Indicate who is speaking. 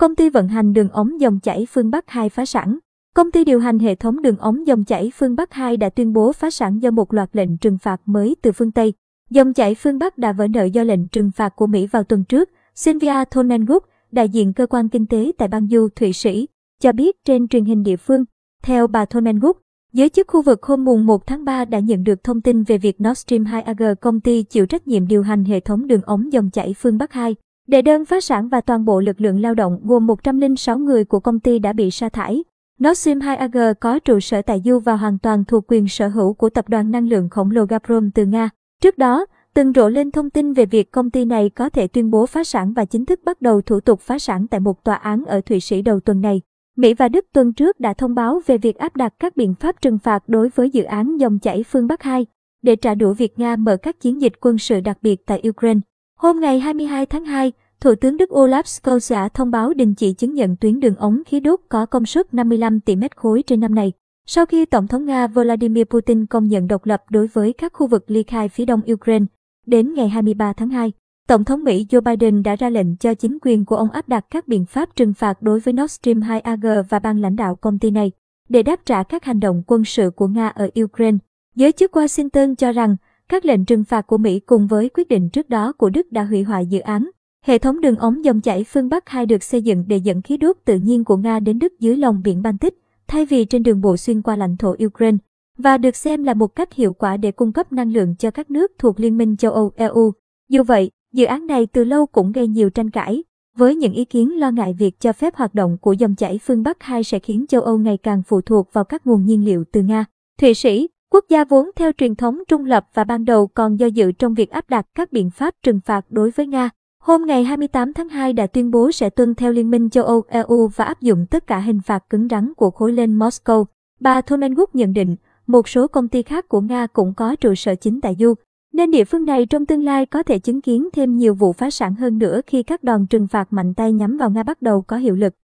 Speaker 1: Công ty vận hành đường ống dòng chảy phương Bắc 2 phá sản. Công ty điều hành hệ thống đường ống dòng chảy phương Bắc 2 đã tuyên bố phá sản do một loạt lệnh trừng phạt mới từ phương Tây. Dòng chảy phương Bắc đã vỡ nợ do lệnh trừng phạt của Mỹ vào tuần trước. Sylvia Thonengut, đại diện cơ quan kinh tế tại bang Du, Thụy Sĩ, cho biết trên truyền hình địa phương. Theo bà Thonengut, giới chức khu vực hôm mùng 1 tháng 3 đã nhận được thông tin về việc Nord Stream 2 AG công ty chịu trách nhiệm điều hành hệ thống đường ống dòng chảy phương Bắc 2. Đệ đơn phá sản và toàn bộ lực lượng lao động gồm 106 người của công ty đã bị sa thải. Nord 2 AG có trụ sở tại Du và hoàn toàn thuộc quyền sở hữu của tập đoàn năng lượng khổng lồ Gazprom từ Nga. Trước đó, từng rộ lên thông tin về việc công ty này có thể tuyên bố phá sản và chính thức bắt đầu thủ tục phá sản tại một tòa án ở Thụy Sĩ đầu tuần này. Mỹ và Đức tuần trước đã thông báo về việc áp đặt các biện pháp trừng phạt đối với dự án dòng chảy phương Bắc 2 để trả đũa việc Nga mở các chiến dịch quân sự đặc biệt tại Ukraine. Hôm ngày 22 tháng 2, Thủ tướng Đức Olaf Scholz đã thông báo đình chỉ chứng nhận tuyến đường ống khí đốt có công suất 55 tỷ mét khối trên năm này. Sau khi Tổng thống Nga Vladimir Putin công nhận độc lập đối với các khu vực ly khai phía đông Ukraine, đến ngày 23 tháng 2, Tổng thống Mỹ Joe Biden đã ra lệnh cho chính quyền của ông áp đặt các biện pháp trừng phạt đối với Nord Stream 2 AG và ban lãnh đạo công ty này để đáp trả các hành động quân sự của Nga ở Ukraine. Giới chức Washington cho rằng các lệnh trừng phạt của Mỹ cùng với quyết định trước đó của Đức đã hủy hoại dự án. Hệ thống đường ống dòng chảy phương Bắc 2 được xây dựng để dẫn khí đốt tự nhiên của Nga đến Đức dưới lòng biển Baltic, thay vì trên đường bộ xuyên qua lãnh thổ Ukraine, và được xem là một cách hiệu quả để cung cấp năng lượng cho các nước thuộc Liên minh châu Âu EU. Dù vậy, Dự án này từ lâu cũng gây nhiều tranh cãi, với những ý kiến lo ngại việc cho phép hoạt động của dòng chảy phương Bắc 2 sẽ khiến châu Âu ngày càng phụ thuộc vào các nguồn nhiên liệu từ Nga. Thụy Sĩ, quốc gia vốn theo truyền thống trung lập và ban đầu còn do dự trong việc áp đặt các biện pháp trừng phạt đối với Nga, hôm ngày 28 tháng 2 đã tuyên bố sẽ tuân theo Liên minh châu Âu EU và áp dụng tất cả hình phạt cứng rắn của khối lên Moscow. Bà Thonenguk nhận định, một số công ty khác của Nga cũng có trụ sở chính tại Du, nên địa phương này trong tương lai có thể chứng kiến thêm nhiều vụ phá sản hơn nữa khi các đòn trừng phạt mạnh tay nhắm vào Nga bắt đầu có hiệu lực.